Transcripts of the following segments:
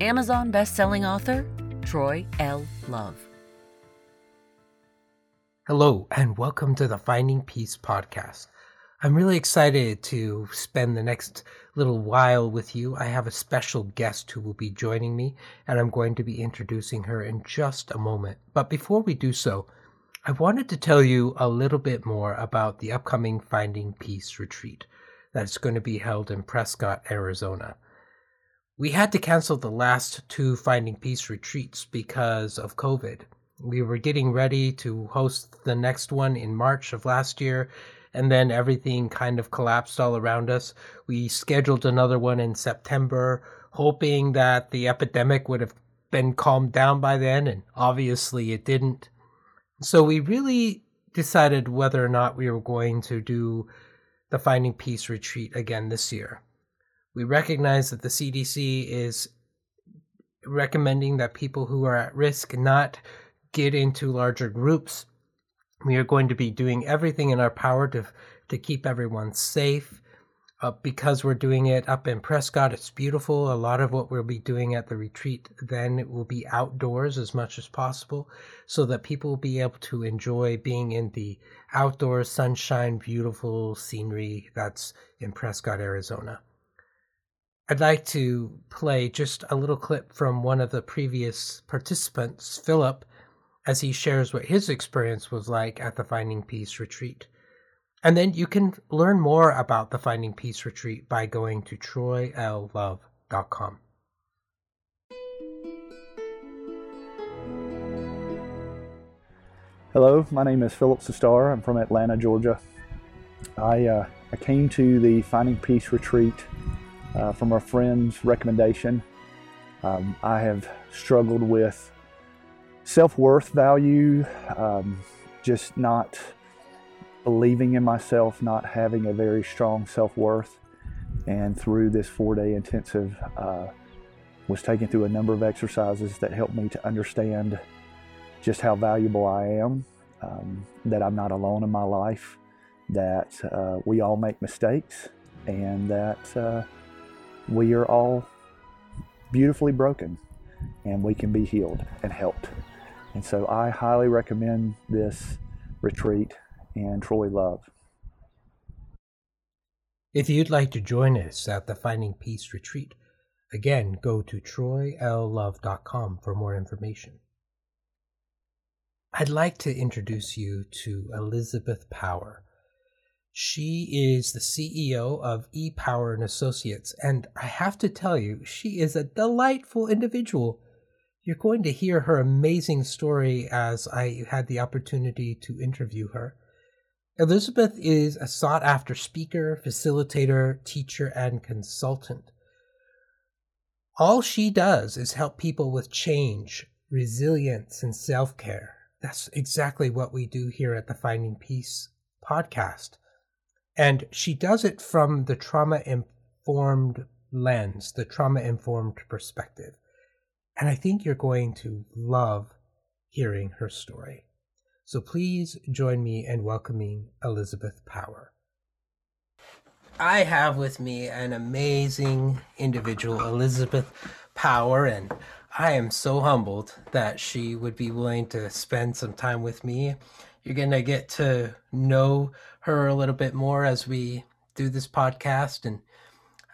Amazon best-selling author Troy L. Love. Hello, and welcome to the Finding Peace podcast. I'm really excited to spend the next little while with you. I have a special guest who will be joining me, and I'm going to be introducing her in just a moment. But before we do so, I wanted to tell you a little bit more about the upcoming Finding Peace retreat that's going to be held in Prescott, Arizona. We had to cancel the last two Finding Peace retreats because of COVID. We were getting ready to host the next one in March of last year, and then everything kind of collapsed all around us. We scheduled another one in September, hoping that the epidemic would have been calmed down by then, and obviously it didn't. So we really decided whether or not we were going to do the Finding Peace retreat again this year. We recognize that the CDC is recommending that people who are at risk not get into larger groups. We are going to be doing everything in our power to to keep everyone safe. Uh, because we're doing it up in Prescott, it's beautiful. A lot of what we'll be doing at the retreat then will be outdoors as much as possible, so that people will be able to enjoy being in the outdoor sunshine, beautiful scenery that's in Prescott, Arizona. I'd like to play just a little clip from one of the previous participants, Philip, as he shares what his experience was like at the Finding Peace retreat. And then you can learn more about the Finding Peace retreat by going to troyllove.com. Hello, my name is Philip Sestar. I'm from Atlanta, Georgia. I, uh, I came to the Finding Peace retreat uh, from a friend's recommendation. Um, I have struggled with self worth value, um, just not believing in myself, not having a very strong self worth. And through this four day intensive, uh, was taken through a number of exercises that helped me to understand just how valuable I am, um, that I'm not alone in my life, that uh, we all make mistakes, and that uh, we are all beautifully broken and we can be healed and helped. And so I highly recommend this retreat and Troy Love. If you'd like to join us at the Finding Peace retreat, again, go to troyllove.com for more information. I'd like to introduce you to Elizabeth Power. She is the CEO of ePower and Associates, and I have to tell you, she is a delightful individual. You're going to hear her amazing story as I had the opportunity to interview her. Elizabeth is a sought after speaker, facilitator, teacher, and consultant. All she does is help people with change, resilience, and self care. That's exactly what we do here at the Finding Peace podcast. And she does it from the trauma informed lens, the trauma informed perspective. And I think you're going to love hearing her story. So please join me in welcoming Elizabeth Power. I have with me an amazing individual, Elizabeth Power, and I am so humbled that she would be willing to spend some time with me you're going to get to know her a little bit more as we do this podcast. And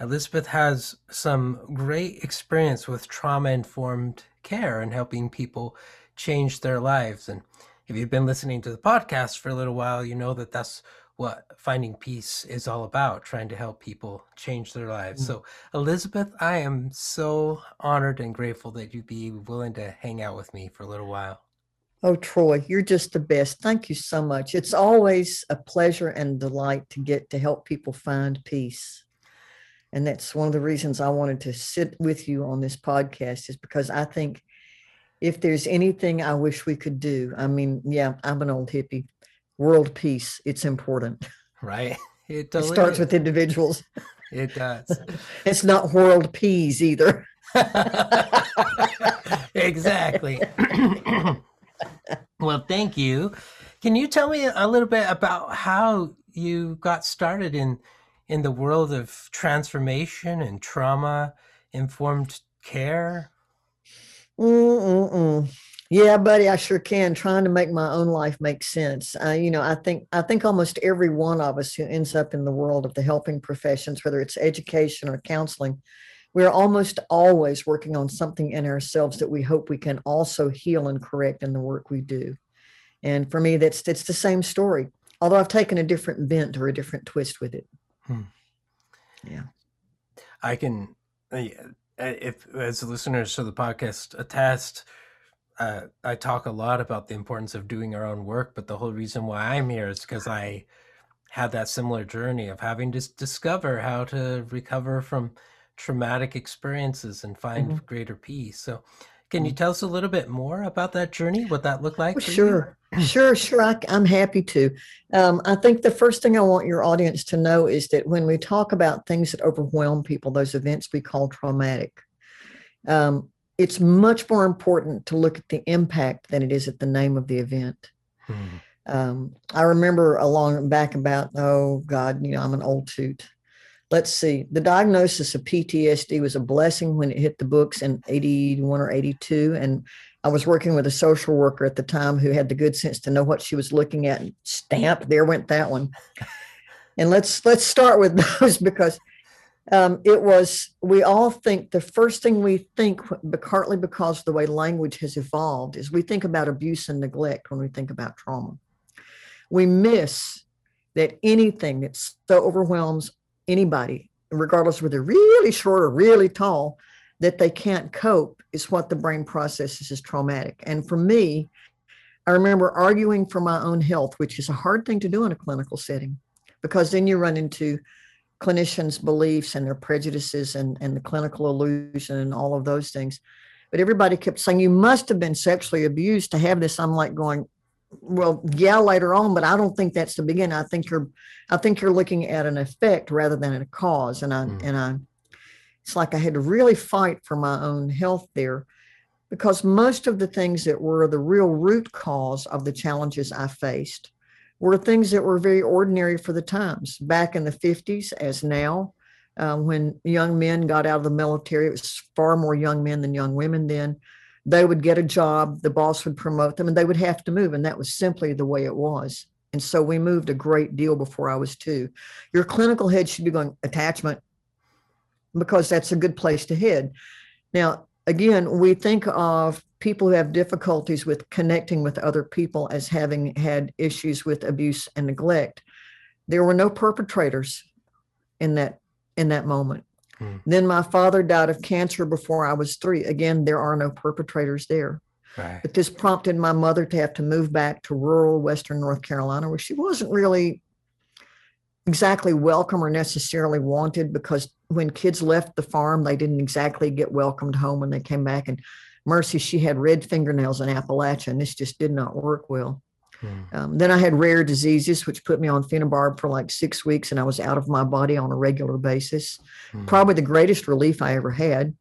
Elizabeth has some great experience with trauma informed care and helping people change their lives. And if you've been listening to the podcast for a little while, you know that that's what finding peace is all about trying to help people change their lives mm. so elizabeth i am so honored and grateful that you'd be willing to hang out with me for a little while Oh, Troy, you're just the best. Thank you so much. It's always a pleasure and delight to get to help people find peace. And that's one of the reasons I wanted to sit with you on this podcast, is because I think if there's anything I wish we could do, I mean, yeah, I'm an old hippie. World peace, it's important. Right. It, It starts with individuals. It does. It's not world peas either. exactly. well, thank you. Can you tell me a little bit about how you got started in in the world of transformation and trauma informed care? Mm-mm-mm. Yeah, buddy, I sure can. Trying to make my own life make sense. Uh, you know, I think I think almost every one of us who ends up in the world of the helping professions, whether it's education or counseling, we're almost always working on something in ourselves that we hope we can also heal and correct in the work we do. And for me, that's it's the same story, although I've taken a different bent or a different twist with it. Hmm. Yeah. I can, if as listeners to the podcast attest, uh, I talk a lot about the importance of doing our own work, but the whole reason why I'm here is because I had that similar journey of having to discover how to recover from traumatic experiences and find Mm-hmm. greater peace. So, can you tell us a little bit more about that journey? What that looked like? Well, for you? sure, sure, sure. I, am happy to. Um, I think the first thing I want your audience to know is that when we talk about things that overwhelm people, those events we call traumatic, um, it's much more important to look at the impact than it is at the name of the event. Hmm. Um, I remember a long back about, oh God, you know, I'm an old toot. Let's see. The diagnosis of PTSD was a blessing when it hit the books in 81 or 82. And I was working with a social worker at the time who had the good sense to know what she was looking at and stamp, there went that one. And let's let's start with those because um, it was we all think the first thing we think partly because of the way language has evolved is we think about abuse and neglect when we think about trauma we miss that anything that so overwhelms anybody regardless whether they're really short or really tall that they can't cope is what the brain processes as traumatic and for me i remember arguing for my own health which is a hard thing to do in a clinical setting because then you run into clinicians' beliefs and their prejudices and, and the clinical illusion and all of those things. But everybody kept saying, You must have been sexually abused to have this. I'm like going, Well, yeah, later on, but I don't think that's the beginning. I think you're I think you're looking at an effect rather than a cause. And I Mm. and I it's like I had to really fight for my own health there because most of the things that were the real root cause of the challenges I faced were things that were very ordinary for the times back in the 50s as now um, when young men got out of the military it was far more young men than young women then they would get a job the boss would promote them and they would have to move and that was simply the way it was. And so we moved a great deal before i was two. Your clinical head should be going attachment because that's a good place to head. Now again we think of people who have difficulties with connecting with other people as having had issues with abuse and neglect. There were no perpetrators in that in that moment Hmm. then my father died of cancer before i was 3 again there are no perpetrators there Right. but this prompted my mother to have to move back to rural western north carolina where she wasn't really exactly welcome or necessarily wanted because when kids left the farm they didn't exactly get welcomed home when they came back and mercy she had red fingernails in appalachia and this just did not work well Hmm. um, then i had rare diseases which put me on phenobarb for like six weeks and i was out of my body on a regular basis Hmm. probably the greatest relief i ever had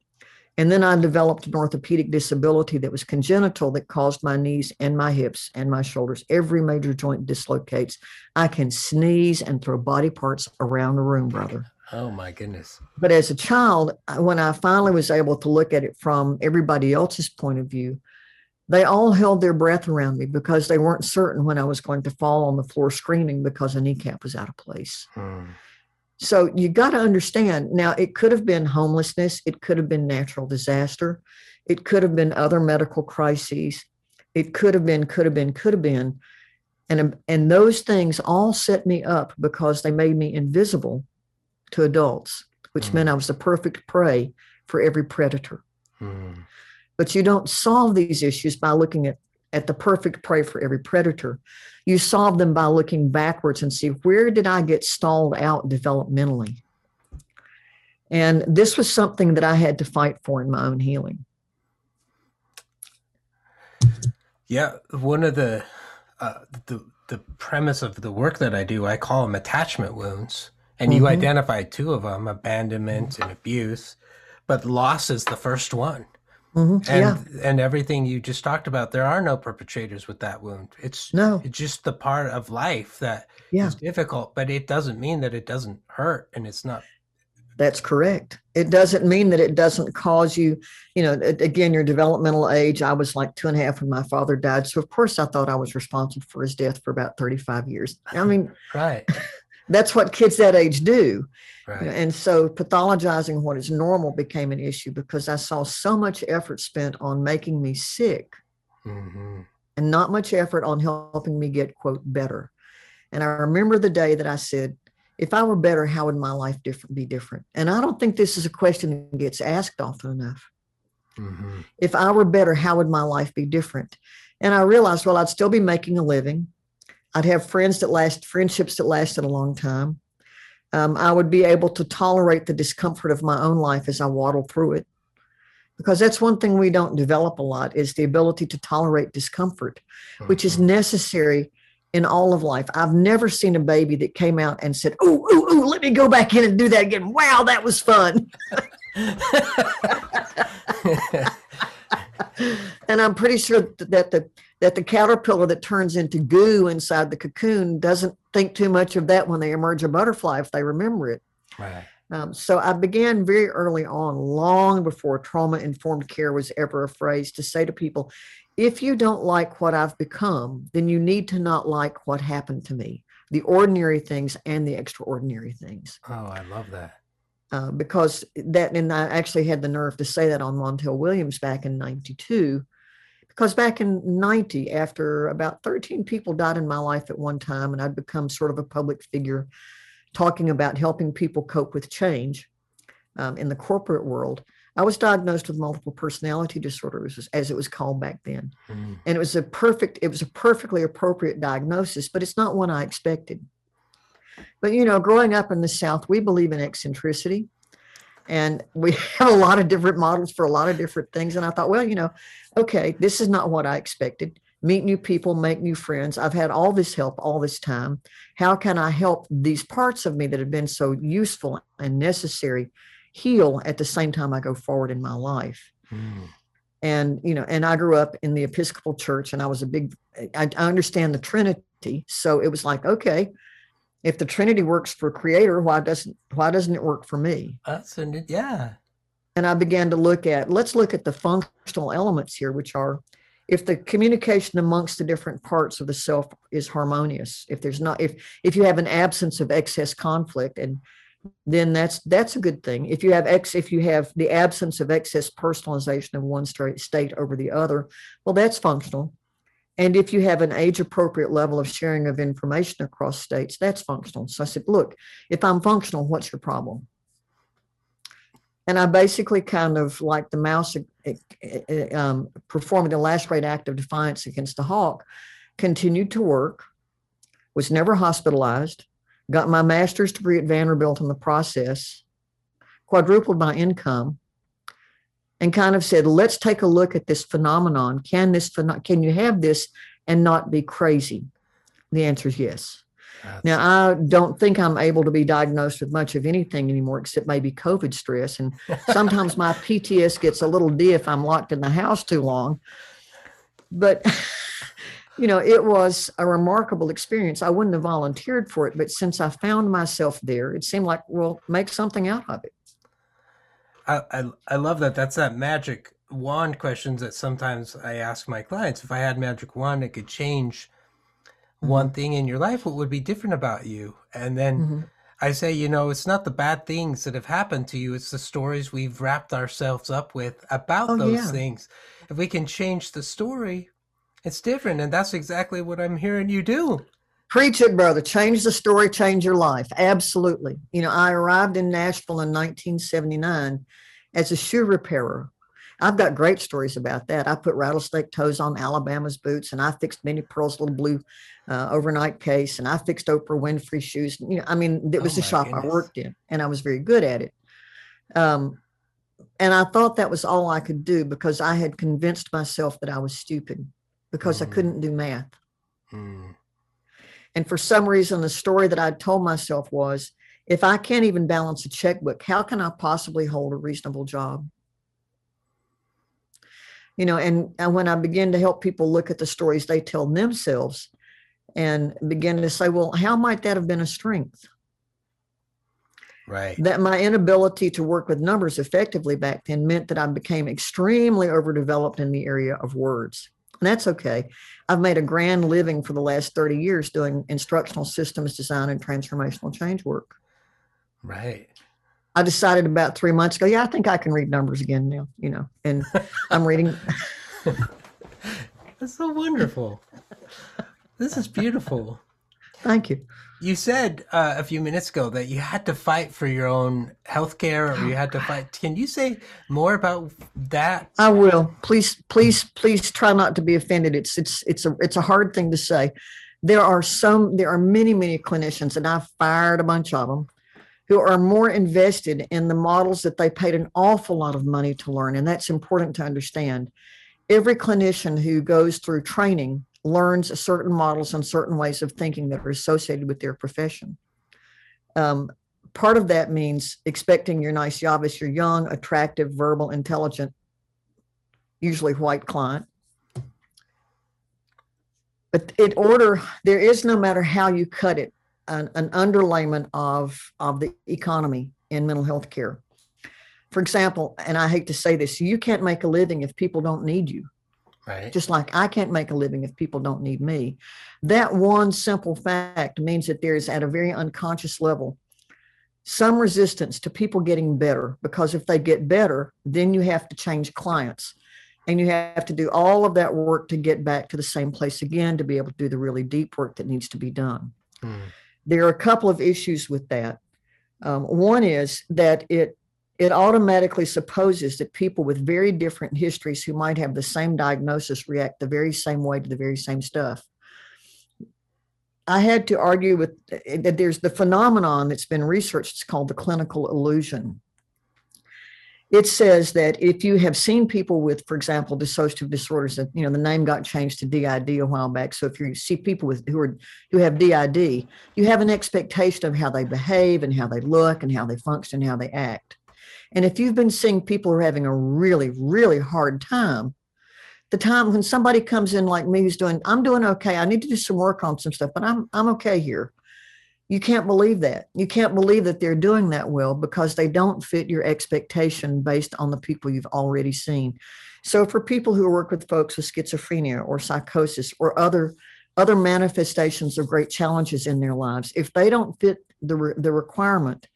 and then I developed an orthopedic disability that was congenital that caused my knees and my hips and my shoulders. Every major joint dislocates. I can sneeze and throw body parts around the room, brother. Oh my goodness. But as a child, when I finally was able to look at it from everybody else's point of view, they all held their breath around me because they weren't certain when I was going to fall on the floor screaming because a kneecap was out of place. Hmm. So you got to understand now, it could have been homelessness, it could have been natural disaster, it could have been other medical crises, it could have been, could have been, could have been. And, and those things all set me up because they made me invisible to adults, which Mm. meant I was the perfect prey for every predator. Hmm. But you don't solve these issues by looking at, at the perfect prey for every predator. You solve them by looking backwards and see where did I get stalled out developmentally? And this was something that I had to fight for in my own healing. Yeah, one of the uh, the the premise of the work that I do, I call them attachment wounds, and you Mhm. identified two of them: abandonment and abuse. But loss is the first one, Mhm. yeah. and and everything you just talked about. There are no perpetrators with that wound. It's No. it's just the part of life that is Yeah. difficult, but it doesn't mean that it doesn't hurt, and it's not. That's correct. It doesn't mean that it doesn't cause you, you know, again, your developmental age. I was like two and a half when my father died. So, of course, I thought I was responsible for his death for about 35 years. I mean, Right, that's what kids that age do. Right. And so, pathologizing what is normal became an issue because I saw so much effort spent on making me sick hmm and not much effort on helping me get, quote, better. And I remember the day that I said, if I were better, how would my life different, be different? And I don't think this is a question that gets asked often enough. hmm If I were better, how would my life be different? And I realized, well, I'd still be making a living. I'd have friends that last, friendships that lasted a long time. Um, I would be able to tolerate the discomfort of my own life as I waddle through it. Because that's one thing we don't develop a lot is the ability to tolerate discomfort, which is Mhm. necessary in all of life. I've never seen a baby that came out and said, "Oh, oh, oh, let me go back in and do that again." Wow, that was fun. and I'm pretty sure that the that the caterpillar that turns into goo inside the cocoon doesn't think too much of that when they emerge a butterfly if they remember it. right. Um, so I began very early on, long before trauma informed care was ever a phrase, to say to people, if you don't like what I've become, then you need to not like what happened to me, the ordinary things and the extraordinary things. Oh, I love that. Uh, because that, and I actually had the nerve to say that on Montel Williams back in 92. Because back in 90, after about 13 people died in my life at one time, and I'd become sort of a public figure talking about helping people cope with change um, in the corporate world, I was diagnosed with multiple personality disorders as- it was called back then. Mm. And it was a perfect, it was a perfectly appropriate diagnosis, but it's not one I expected. But you know, growing up in the South, we believe in eccentricity. And we have a lot of different models for a lot of different things. And I thought, well, you know, okay, this is not what I expected. Meet new people, make new friends. I've had all this help all this time. How can I help these parts of me that have been so useful and necessary heal at the same time I go forward in my life? Mm. and you know and i grew up in the episcopal church and i was a big i, I understand the trinity so it was like okay if the trinity works for creator why doesn't why doesn't it work for me? That's a yeah. and i began to look at let's look at the functional elements here which are if the communication amongst the different parts of the self is harmonious if there's not if if you have an absence of excess conflict and then that's that's a good thing. If you have ex if you have the absence of excess personalization of one straight state over the other well that's functional and if you have an age appropriate level of sharing of information across states that's functional. So i said look if i'm functional what's your problem? And I basically kind of like the mouse uh, uh, um, performing the last great act of defiance against the hawk, continued to work, was never hospitalized, got my master's degree at Vanderbilt in the process, quadrupled my income, and kind of said, let's take a look at this phenomenon. Can this phenom- can you have this and not be crazy? The answer is yes. That's- Now, I don't think I'm able to be diagnosed with much of anything anymore, except maybe COVID stress. And sometimes my PTS gets a little D if I'm locked in the house too long. But, you know, it was a remarkable experience. I wouldn't have volunteered for it, but since I found myself there, it seemed like, well, make something out of it. I, I I love that. That's that magic wand questions that sometimes I ask my clients. If I had magic wand, it could change one thing in your life. What would be different about you? And then Mhm. I say, you know, it's not the bad things that have happened to you. It's the stories we've wrapped ourselves up with about Oh, those yeah. things. If we can change the story, it's different. And that's exactly what I'm hearing you do. Preach it, brother. Change the story, change your life. Absolutely. You know, I arrived in Nashville in 1979 as a shoe repairer. I've got great stories about that. I put rattlesnake toes on Alabama's boots, and I fixed Minnie Pearl's little blue uh, overnight case, and I fixed Oprah Winfrey shoes. You know, I mean, it Oh was the my shop I worked in, and I was very good at it. Um, and I thought that was all I could do because I had convinced myself that I was stupid. because I Mm. couldn't do math. Mm. And for some reason, the story that I told myself was if I can't even balance a checkbook, how can I possibly hold a reasonable job? You know, and, and when I begin to help people look at the stories they tell themselves and begin to say, well, how might that have been a strength? Right. That my inability to work with numbers effectively back then meant that I became extremely overdeveloped in the area of words. And that's okay. I've made a grand living for the last 30 years doing instructional systems design and transformational change work. Right. I decided about three months ago, yeah, I think I can read numbers again now, you know, and I'm reading. That's so wonderful. this is beautiful. Thank you. You said uh, a few minutes ago that you had to fight for your own health care or you had to fight. Can you say more about that? I will. Please, please, please try not to be offended. It's it's it's a it's a hard thing to say. There are some there are many, many clinicians, and I've fired a bunch of them who are more invested in the models that they paid an awful lot of money to learn. And that's important to understand. Every clinician who goes through training learns certain models and certain ways of thinking that are associated with their profession. Um, part of that means expecting your nice job as your young, attractive, verbal, intelligent, usually white client. But in order, there is no matter how you cut it, an, an underlayment of, of the economy in mental health care. For example, and I hate to say this, you can't make a living if people don't need you Right. just like I can't make a living if people don't need me. That one simple fact means that there's at a very unconscious level some resistance to people getting better because if they get better, then you have to change clients and you have to do all of that work to get back to the same place again to be able to do the really deep work that needs to be done. Mm. There are a couple of issues with that. Um, one is that it it automatically supposes that people with very different histories who might have the same diagnosis react the very same way to the very same stuff. I had to argue with eh, that there's the phenomenon that's been researched, it's called the clinical illusion. It says that if you have seen people with, for example, dissociative disorders, that you know the name got changed to DID a while back. So if you see people with who are who have DID, you have an expectation of how they behave and how they look and how they function and how they act. And if you've been seeing people who are having a really, really hard time, the time when somebody comes in like me who's doing, I'm doing okay. I need to do some work on some stuff, but I'm I'm okay here. You can't believe that. You can't believe that they're doing that well because they don't fit your expectation based on the people you've already seen. So for people who work with folks with schizophrenia or psychosis or other other manifestations of great challenges in their lives, if they don't fit the re- the requirement,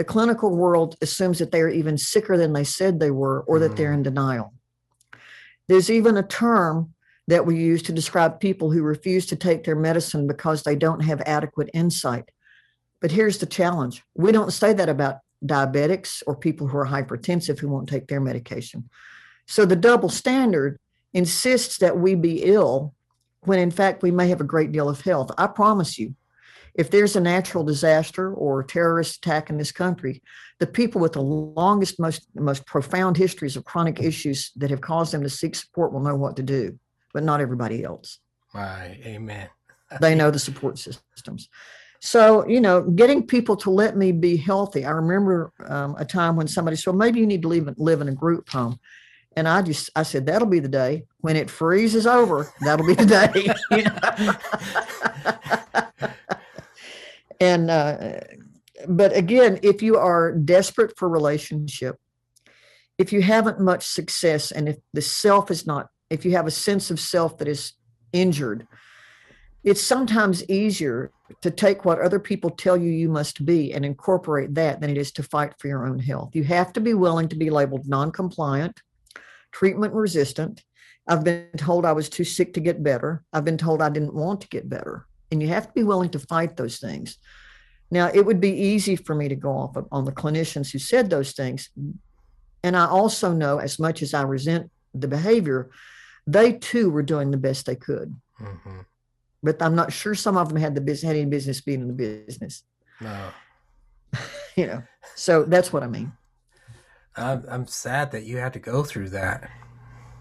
the clinical world assumes that they are even sicker than they said they were or that they're mm. in denial. There's even a term that we use to describe people who refuse to take their medicine because they don't have adequate insight. But here's the challenge we don't say that about diabetics or people who are hypertensive who won't take their medication. So the double standard insists that we be ill when in fact we may have a great deal of health. I promise you, if there's a natural disaster or terrorist attack in this country, the people with the longest, most most profound histories of chronic issues that have caused them to seek support will know what to do, but not everybody else. Right. Amen. They know the support systems. So, you know, getting people to let me be healthy. I remember um, a time when somebody said, well, maybe you need to live, live in a group home. And I just, I said, that'll be the day when it freezes over. That'll be the day. and, uh, but again, if you are desperate for relationship, if you haven't much success, and if the self is not, if you have a sense of self that is injured, it's sometimes easier to take what other people tell you you must be and incorporate that than it is to fight for your own health. You have to be willing to be labeled non compliant, treatment resistant. I've been told I was too sick to get better. I've been told I didn't want to get better. And you have to be willing to fight those things. Now, it would be easy for me to go off on the clinicians who said those things. And I also know, as much as I resent the behavior, they too were doing the best they could. hmm But I'm not sure some of them had the business, had any business being in the business, No. you know. So that's what I mean. I'm, I'm sad that you had to go through that.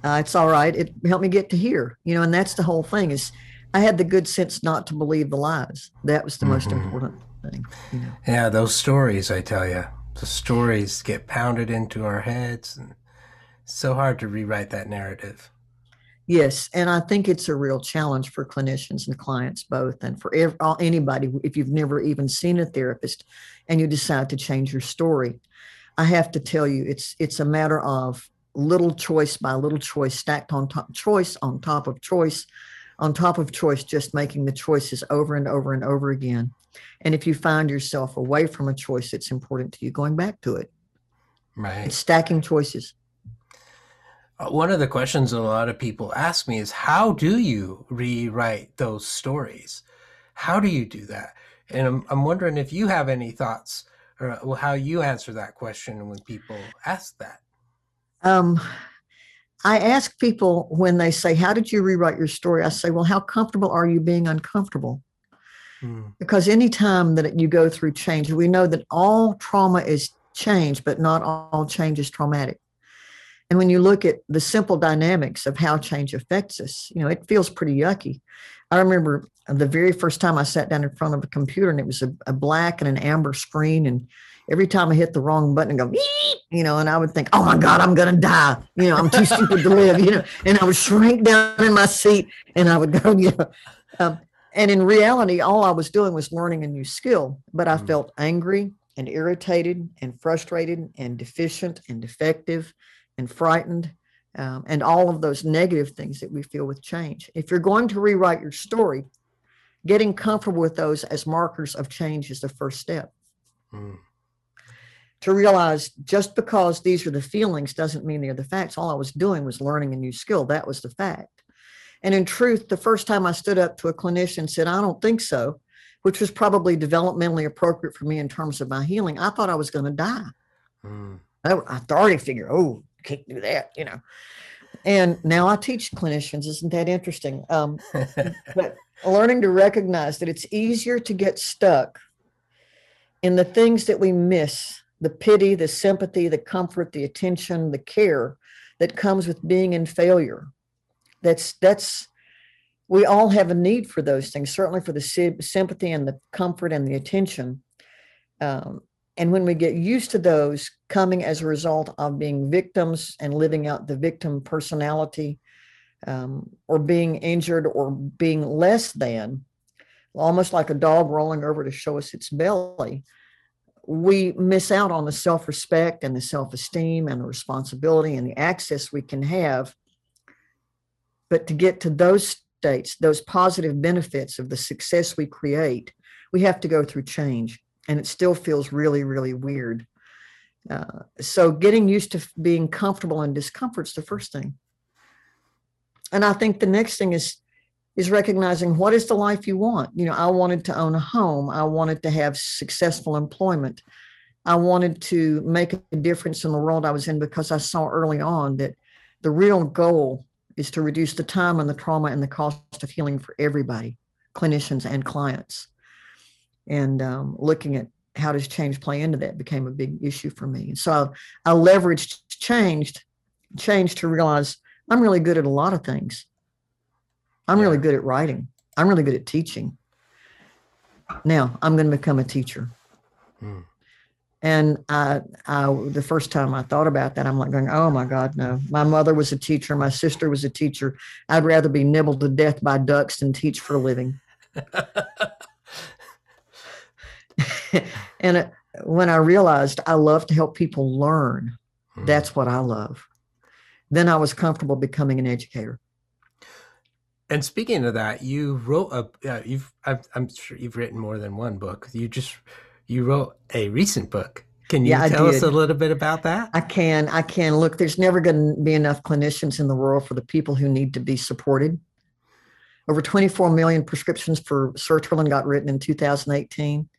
uh, it's all right. It helped me get to here, you know, and that's the whole thing is I had the good sense not to believe the lies. That was the mm-hmm. most important thing. You know? Yeah, those stories, I tell you, the stories get pounded into our heads and it's so hard to rewrite that narrative. Yes, and I think it's a real challenge for clinicians and clients both, and for every, anybody. If you've never even seen a therapist, and you decide to change your story, I have to tell you, it's it's a matter of little choice by little choice, stacked on top choice on top of choice, on top of choice, just making the choices over and over and over again. And if you find yourself away from a choice that's important to you, going back to it, right, it's stacking choices. Uh, one of the questions a lot of people ask me is how do you rewrite those stories? How do you do that? And I'm, I'm wondering if you have any thoughts or how you answer that question when people ask that. Um, I ask people when they say, How did you rewrite your story? I say, Well, how comfortable are you being uncomfortable? Hmm. Because anytime that you go through change, we know that all trauma is change, but not all change is traumatic. And when you look at the simple dynamics of how change affects us, you know, it feels pretty yucky. I remember the very first time I sat down in front of a computer and it was a, a black and an amber screen. And every time I hit the wrong button and go, you know, and I would think, oh my God, I'm going to die. You know, I'm too stupid to live, you know, and I would shrink down in my seat and I would go, you know. Um, and in reality, all I was doing was learning a new skill, but I mm. felt angry and irritated and frustrated and deficient and defective and frightened, um, and all of those negative things that we feel with change. If you're going to rewrite your story, getting comfortable with those as markers of change is the first step. Mm. To realize just because these are the feelings doesn't mean they're the facts. All I was doing was learning a new skill. That was the fact. And in truth, the first time I stood up to a clinician and said, I don't think so, which was probably developmentally appropriate for me in terms of my healing, I thought I was going to die. Mm. I, I already figured, oh, can't do that, you know. And now I teach clinicians. Isn't that interesting? Um, but learning to recognize that it's easier to get stuck in the things that we miss the pity, the sympathy, the comfort, the attention, the care that comes with being in failure. That's, that's, we all have a need for those things, certainly for the sympathy and the comfort and the attention. Um, and when we get used to those coming as a result of being victims and living out the victim personality, um, or being injured or being less than, almost like a dog rolling over to show us its belly, we miss out on the self respect and the self esteem and the responsibility and the access we can have. But to get to those states, those positive benefits of the success we create, we have to go through change and it still feels really, really weird. Uh, so getting used to being comfortable in discomfort's the first thing. And I think the next thing is is recognizing what is the life you want. You know, I wanted to own a home. I wanted to have successful employment. I wanted to make a difference in the world I was in because I saw early on that the real goal is to reduce the time and the trauma and the cost of healing for everybody, clinicians and clients and um, looking at how does change play into that became a big issue for me. And So I, I leveraged changed change to realize I'm really good at a lot of things. I'm yeah. really good at writing. I'm really good at teaching. Now I'm going to become a teacher. Hmm. And I, I, the first time I thought about that, I'm like going, oh my God, no. My mother was a teacher. My sister was a teacher. I'd rather be nibbled to death by ducks than teach for a living. and it, when I realized I love to help people learn, hmm. that's what I love. Then I was comfortable becoming an educator. And speaking of that, you wrote a. Uh, you've. i am sure you've written more than one book. You just you wrote a recent book. Can you yeah, tell us a little bit about that? I can. I can. Look, there's never going to be enough clinicians in the world for the people who need to be supported. Over 24 million prescriptions for sertraline got written in 2018.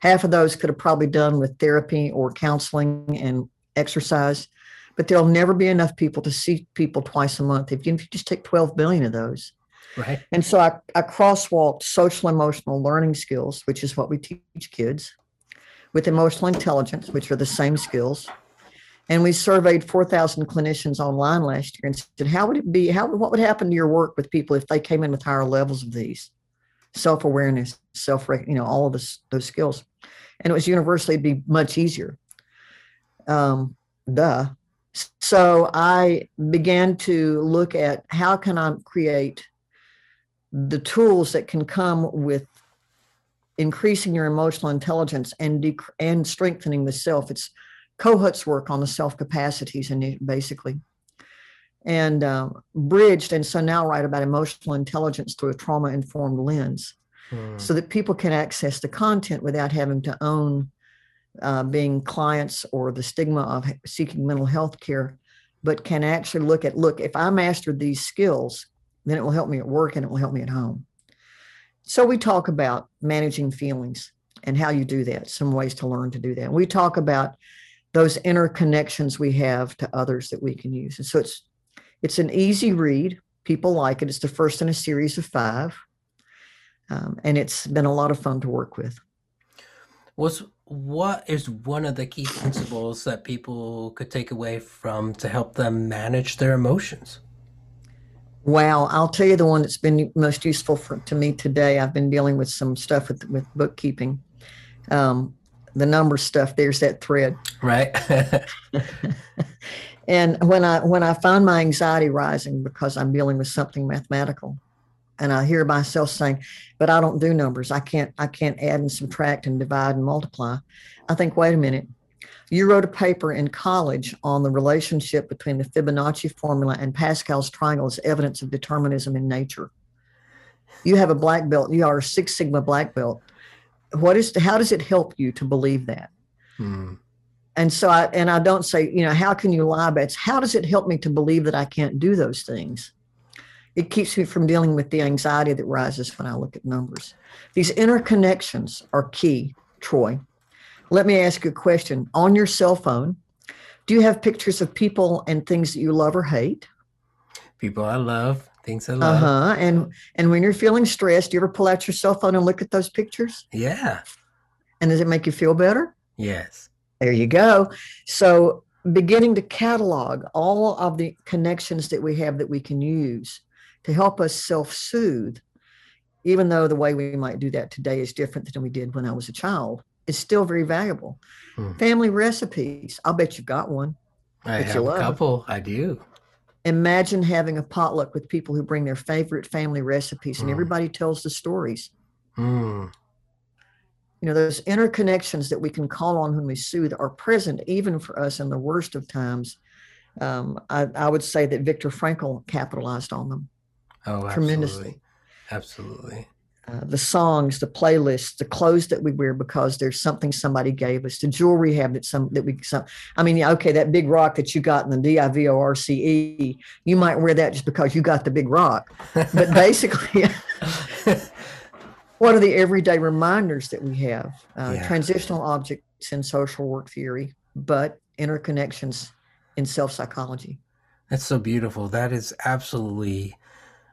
Half of those could have probably done with therapy or counseling and exercise, but there'll never be enough people to see people twice a month if you, if you just take 12 billion of those. Right. And so I, I crosswalked social emotional learning skills, which is what we teach kids, with emotional intelligence, which are the same skills, And we surveyed 4,000 clinicians online last year and said, how would it be? How, what would happen to your work with people if they came in with higher levels of these? Self awareness, self, you know, all of this, those skills. And it was universally be much easier. Um, duh. So I began to look at how can I create the tools that can come with increasing your emotional intelligence and dec- and strengthening the self. It's Kohut's work on the self capacities and basically and uh, bridged and so now write about emotional intelligence through a trauma informed lens hmm. so that people can access the content without having to own uh, being clients or the stigma of seeking mental health care but can actually look at look if i mastered these skills then it will help me at work and it will help me at home so we talk about managing feelings and how you do that some ways to learn to do that we talk about those interconnections we have to others that we can use. And so it's it's an easy read. People like it. It's the first in a series of five, um, and it's been a lot of fun to work with. Was what is one of the key principles that people could take away from to help them manage their emotions? Wow, I'll tell you the one that's been most useful for, to me today. I've been dealing with some stuff with with bookkeeping. Um, the number stuff there's that thread. Right. And when i when i find my anxiety rising because i'm dealing with something mathematical and i hear myself saying but i don't do numbers. I can't i can't add and subtract and divide and multiply. I think wait a minute you wrote a paper in college on the relationship between the fibonacci formula and pascal's triangle as evidence of determinism in nature. You have a black belt. You are a six sigma black belt. What is how does it help you to believe that? Hmm. and so i and i don't say you know how can you lie but it's how does it help me to believe that i can't do those things? It keeps me from dealing with the anxiety that rises when i look at numbers. These interconnections are key troy let me ask you a question on your cell phone do you have pictures of people and things that you love or hate people i love Things I love. Uh-huh. And and when you're feeling stressed, do you ever pull out your cell phone and look at those pictures? Yeah. And does it make you feel better? Yes. There you go. So beginning to catalog all of the connections that we have that we can use to help us self-soothe, even though the way we might do that today is different than we did when I was a child, is still very valuable. Hmm. Family recipes. I'll bet you've got one. I have a couple. I do imagine having a potluck with people who bring their favorite family recipes and mm. everybody tells the stories. Mm. You know, those interconnections that we can call on when we soothe are present even for us in the worst of times. Um, I, I, would say that Viktor Frankl capitalized on them oh, tremendously. Absolutely. Uh, the songs, the playlists, the clothes that we wear because there's something somebody gave us, the jewelry we have that some that we some. I mean, okay, that big rock that you got in the D I V O R C E, you might wear that just because you got the big rock, but basically. what are the everyday reminders that we have? Uh, yeah. Transitional objects in social work theory, but interconnections in self psychology. That's so beautiful. That is absolutely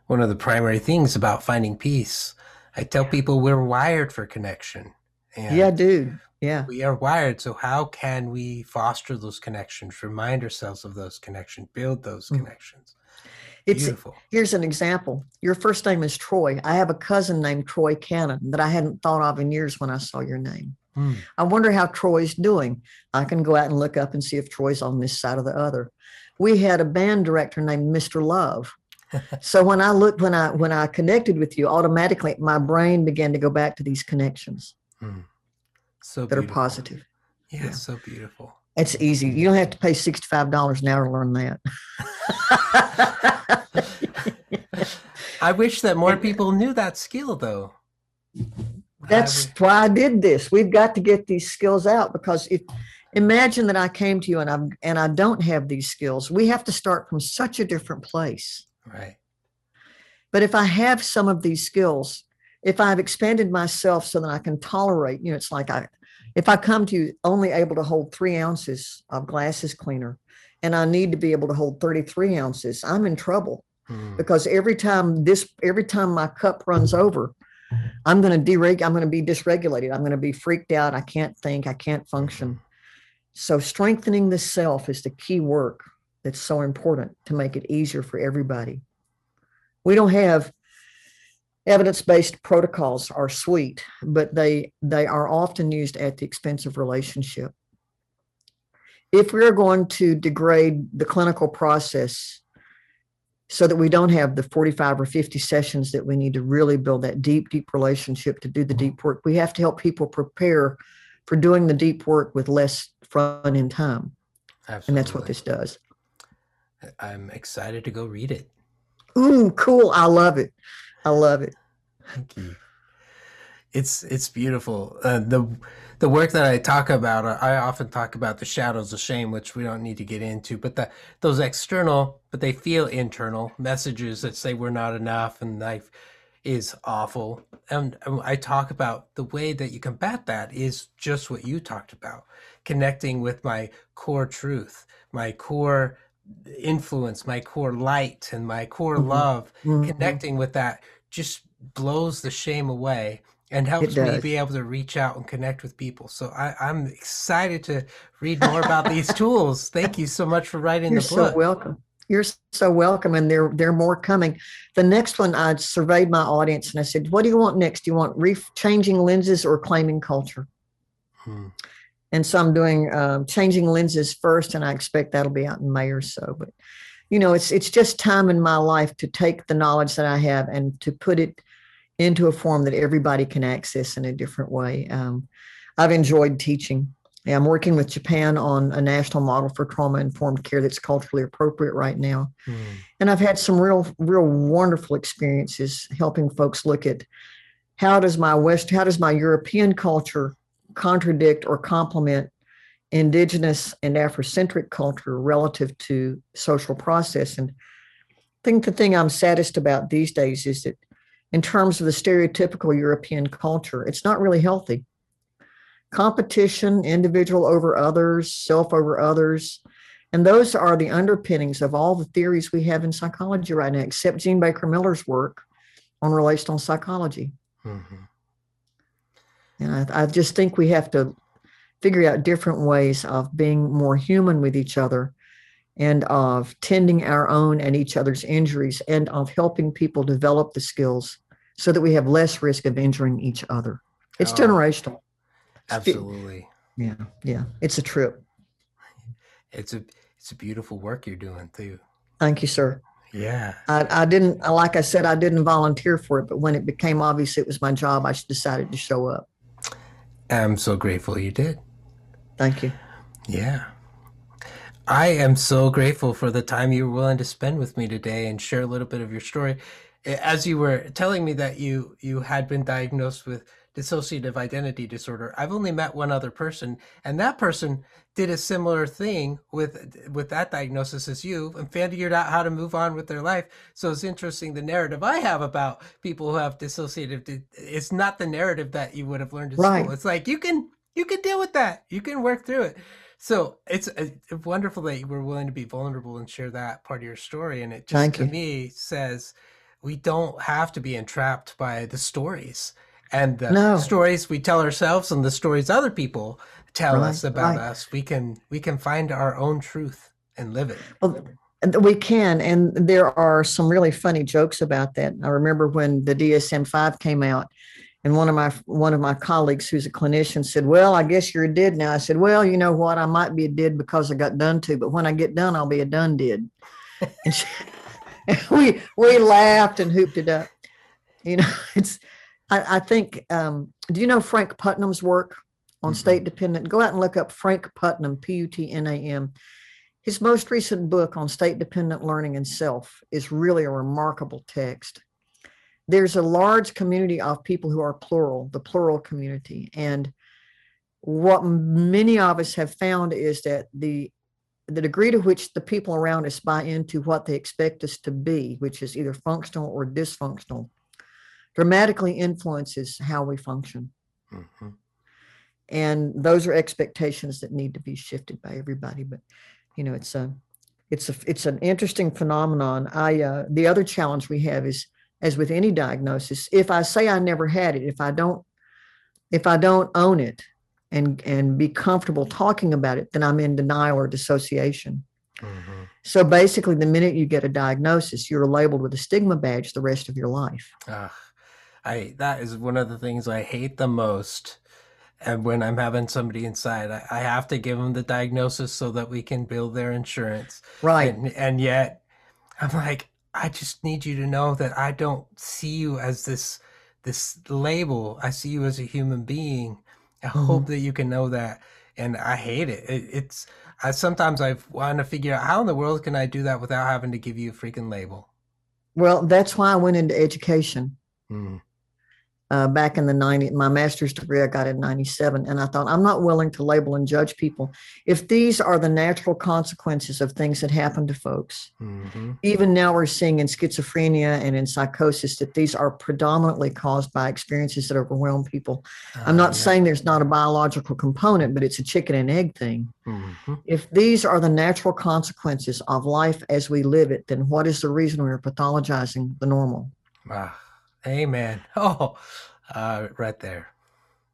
one of the primary things about finding peace I tell people we're wired for connection. And yeah, dude. Yeah. We are wired. So how can we foster those connections, remind ourselves of those connections, build those mm-hmm. connections? It's Beautiful. here's an example. Your first name is Troy. I have a cousin named Troy Cannon that I hadn't thought of in years when I saw your name. Hmm. I wonder how Troy's doing. I can go out and look up and see if Troy's on this side or the other. We had a band director named Mr. Love so when I looked, when I when I connected with you, automatically my brain began to go back to these connections. Mm. So that beautiful. are positive. Yeah, yeah, so beautiful. It's easy. You don't have to pay sixty-five dollars an hour to learn that. I wish that more people knew that skill, though. That's why I did this. We've got to get these skills out because if imagine that I came to you and I and I don't have these skills, we have to start from such a different place. Right. But if I have some of these skills, if I've expanded myself so that I can tolerate, you know, it's like I, if I come to you only able to hold three ounces of glasses cleaner and I need to be able to hold 33 ounces, I'm in trouble hmm. because every time this, every time my cup runs over, I'm going to dereg, I'm going to be dysregulated. I'm going to be freaked out. I can't think. I can't function. So, strengthening the self is the key work that's so important to make it easier for everybody. We don't have evidence-based protocols are sweet, but they they are often used at the expense of relationship. If we're going to degrade the clinical process so that we don't have the 45 or 50 sessions that we need to really build that deep, deep relationship to do the deep work, we have to help people prepare for doing the deep work with less front end time. Absolutely. And that's what this does. I'm excited to go read it. Ooh, cool. I love it. I love it. Thank you. It's it's beautiful. Uh, the the work that I talk about, I often talk about the shadows of shame, which we don't need to get into, but the those external, but they feel internal messages that say we're not enough and life is awful. And I talk about the way that you combat that is just what you talked about, connecting with my core truth, my core influence, my core light, and my core Mhm. love. Mhm. Connecting with that just blows the shame away and helps me be able to reach out and connect with people. So I, I'm excited to read more about these tools. Thank you so much for writing You're the so book. welcome. You're so welcome, and there there are more coming. The next one, I surveyed my audience and I said, "What do you want next? Do you want re- changing lenses or claiming culture?" Hmm. And so I'm doing um, changing lenses first, and I expect that'll be out in May or so. But you know, it's it's just time in my life to take the knowledge that I have and to put it into a form that everybody can access in a different way. Um, I've enjoyed teaching. Yeah, I'm working with Japan on a national model for trauma informed care that's culturally appropriate right now. Hmm. And I've had some real, real wonderful experiences helping folks look at how does my West, how does my European culture contradict or complement indigenous and Afrocentric culture relative to social process. And I think the thing I'm saddest about these days is that in terms of the stereotypical European culture, it's not really healthy. Competition, individual over others, self over others, and those are the underpinnings of all the theories we have in psychology right now, except Jean Baker Miller's work on relational psychology. Mhm. And I, I just think we have to figure out different ways of being more human with each other and of tending our own and each other's injuries and of helping people develop the skills so that we have less risk of injuring each other. It's Oh. generational. Absolutely. Yeah, yeah. It's a trip. It's a it's a beautiful work you're doing too. Thank you, sir. Yeah. I, I didn't, like I said, I didn't volunteer for it, but when it became obvious it was my job, I decided to show up. I'm so grateful you did. Thank you. Yeah. I am so grateful for the time you were willing to spend with me today and share a little bit of your story. As you were telling me that you you had been diagnosed with dissociative identity disorder, I've only met one other person, and that person did a similar thing with with that diagnosis as you and figured out how to move on with their life. So it's interesting the narrative I have about people who have dissociative it's not the narrative that you would have learned in Right. school. It's like you can you can deal with that. You can work through it. So it's uh, wonderful that you were willing to be vulnerable and share that part of your story. And it just Thank to you. me says we don't have to be entrapped by the stories and the No. stories we tell ourselves and the stories other people tell Right, us about right. us. We can we can find our own truth and live it. Well, we can, and there are some really funny jokes about that. I remember when the DSM five came out, and one of my one of my colleagues, who's a clinician, said, "Well, I guess you're a did now." I said, "Well, you know what? I might be a did because I got done to, but when I get done, I'll be a done did." And, she, and we we laughed and hooped it up. You know, it's. I, I think. Um, do you know Frank Putnam's work on Mhm. state dependent? Go out and look up Frank Putnam, P U T N A M. His most recent book on state dependent learning and self is really a remarkable text. There's a large community of people who are plural, the plural community. And what many of us have found is that the the degree to which the people around us buy into what they expect us to be, which is either functional or dysfunctional, dramatically influences how we function. Mhm. And those are expectations that need to be shifted by everybody. But you know, it's a it's a it's an interesting phenomenon. I uh, the other challenge we have is as with any diagnosis, if I say I never had it, if I don't if I don't own it, and and be comfortable talking about it, then I'm in denial or dissociation. Mhm. So basically, the minute you get a diagnosis, you're labeled with a stigma badge the rest of your life. Ugh. I that is one of the things I hate the most. And when I'm having somebody inside, I, I have to give them the diagnosis so that we can build their insurance. Right. And, and yet, I'm like, I just need you to know that I don't see you as this this label. I see you as a human being. I hope that you can know that. And I hate it. it it's I sometimes I want to figure out how in the world can I do that without having to give you a freaking label. Well, that's why I went into education. Mm, uh, back in the 90s. My master's degree I got in 97. And I thought, I'm not willing to label and judge people. If these are the natural consequences of things that happen to folks, mhm. even now we're seeing in schizophrenia and in psychosis that these are predominantly caused by experiences that overwhelm people. I'm Uh, not saying there's not a biological component, but it's a chicken and egg thing. mhm. If these are the natural consequences of life as we live it, then what is the reason we're pathologizing the normal? Ah, amen. Oh, uh, right there.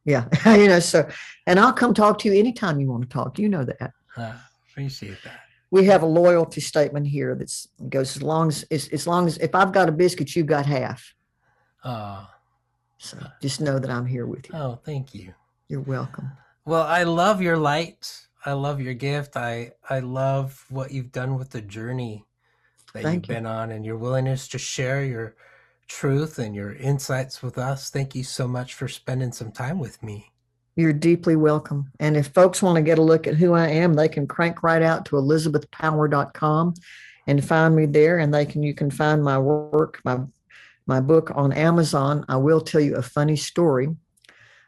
Yeah, you know, so, and I'll come talk to you anytime you want to talk. You know that. Uh, appreciate that. we have a loyalty statement here that goes as long as as, as long as if I've got a biscuit, you've got half. Oh, So just know that I'm here with you. oh, thank you. You're welcome. Well, I love your light. I love your gift. I I love what you've done with the journey that Thank you've you. been on and your willingness to share your truth and your insights with us. Thank you so much for spending some time with me. You're deeply welcome. And if folks want to get a look at who I am, they can crank right out to elizabethpower.com and find me there. And they can you can find my work, my my book on Amazon. I will tell you a funny story.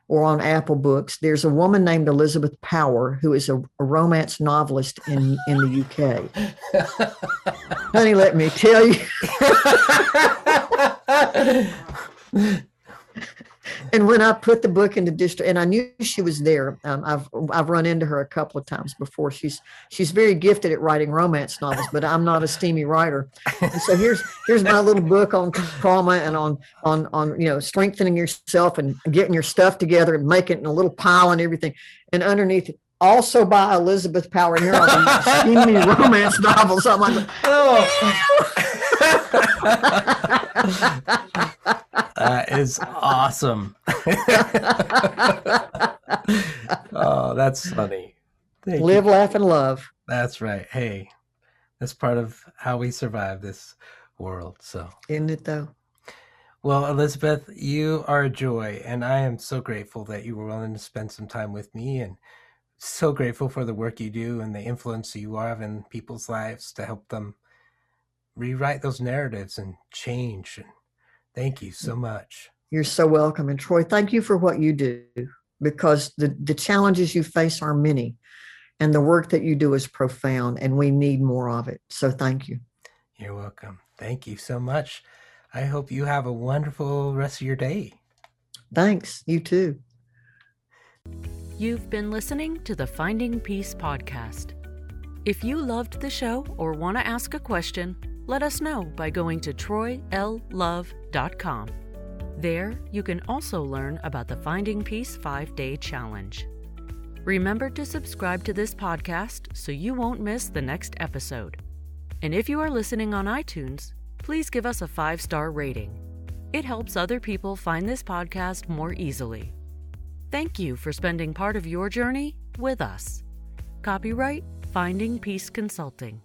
Or on Apple Books. There's a woman named Elizabeth Power who is a, a romance novelist in, in the UK. Honey, let me tell you. and when I put the book in the district, and I knew she was there, um, I've I've run into her a couple of times before. She's she's very gifted at writing romance novels, but I'm not a steamy writer. And so here's here's my little book on trauma and on on on you know strengthening yourself and getting your stuff together and making it in a little pile and everything. And underneath it, also by Elizabeth Power. And here are steamy romance novels. I'm like, that is awesome. oh, that's funny. Thank you. live, laugh, and love. That's right. Hey, that's part of how we survive this world. So, Isn't it though? well, Elizabeth, you are a joy, and I am so grateful that you were willing to spend some time with me, and so grateful for the work you do and the influence you have in people's lives to help them rewrite those narratives and change. And thank you so much. You're so welcome. And Troy, thank you for what you do because the, the challenges you face are many and the work that you do is profound and we need more of it. So thank you. You're welcome. Thank you so much. I hope you have a wonderful rest of your day. Thanks. You too. You've been listening to the Finding Peace podcast. If you loved the show or want to ask a question, let us know by going to troyllove.com. There, you can also learn about the Finding Peace 5 Day Challenge. Remember to subscribe to this podcast so you won't miss the next episode. And if you are listening on iTunes, please give us a five star rating. It helps other people find this podcast more easily. Thank you for spending part of your journey with us. Copyright Finding Peace Consulting.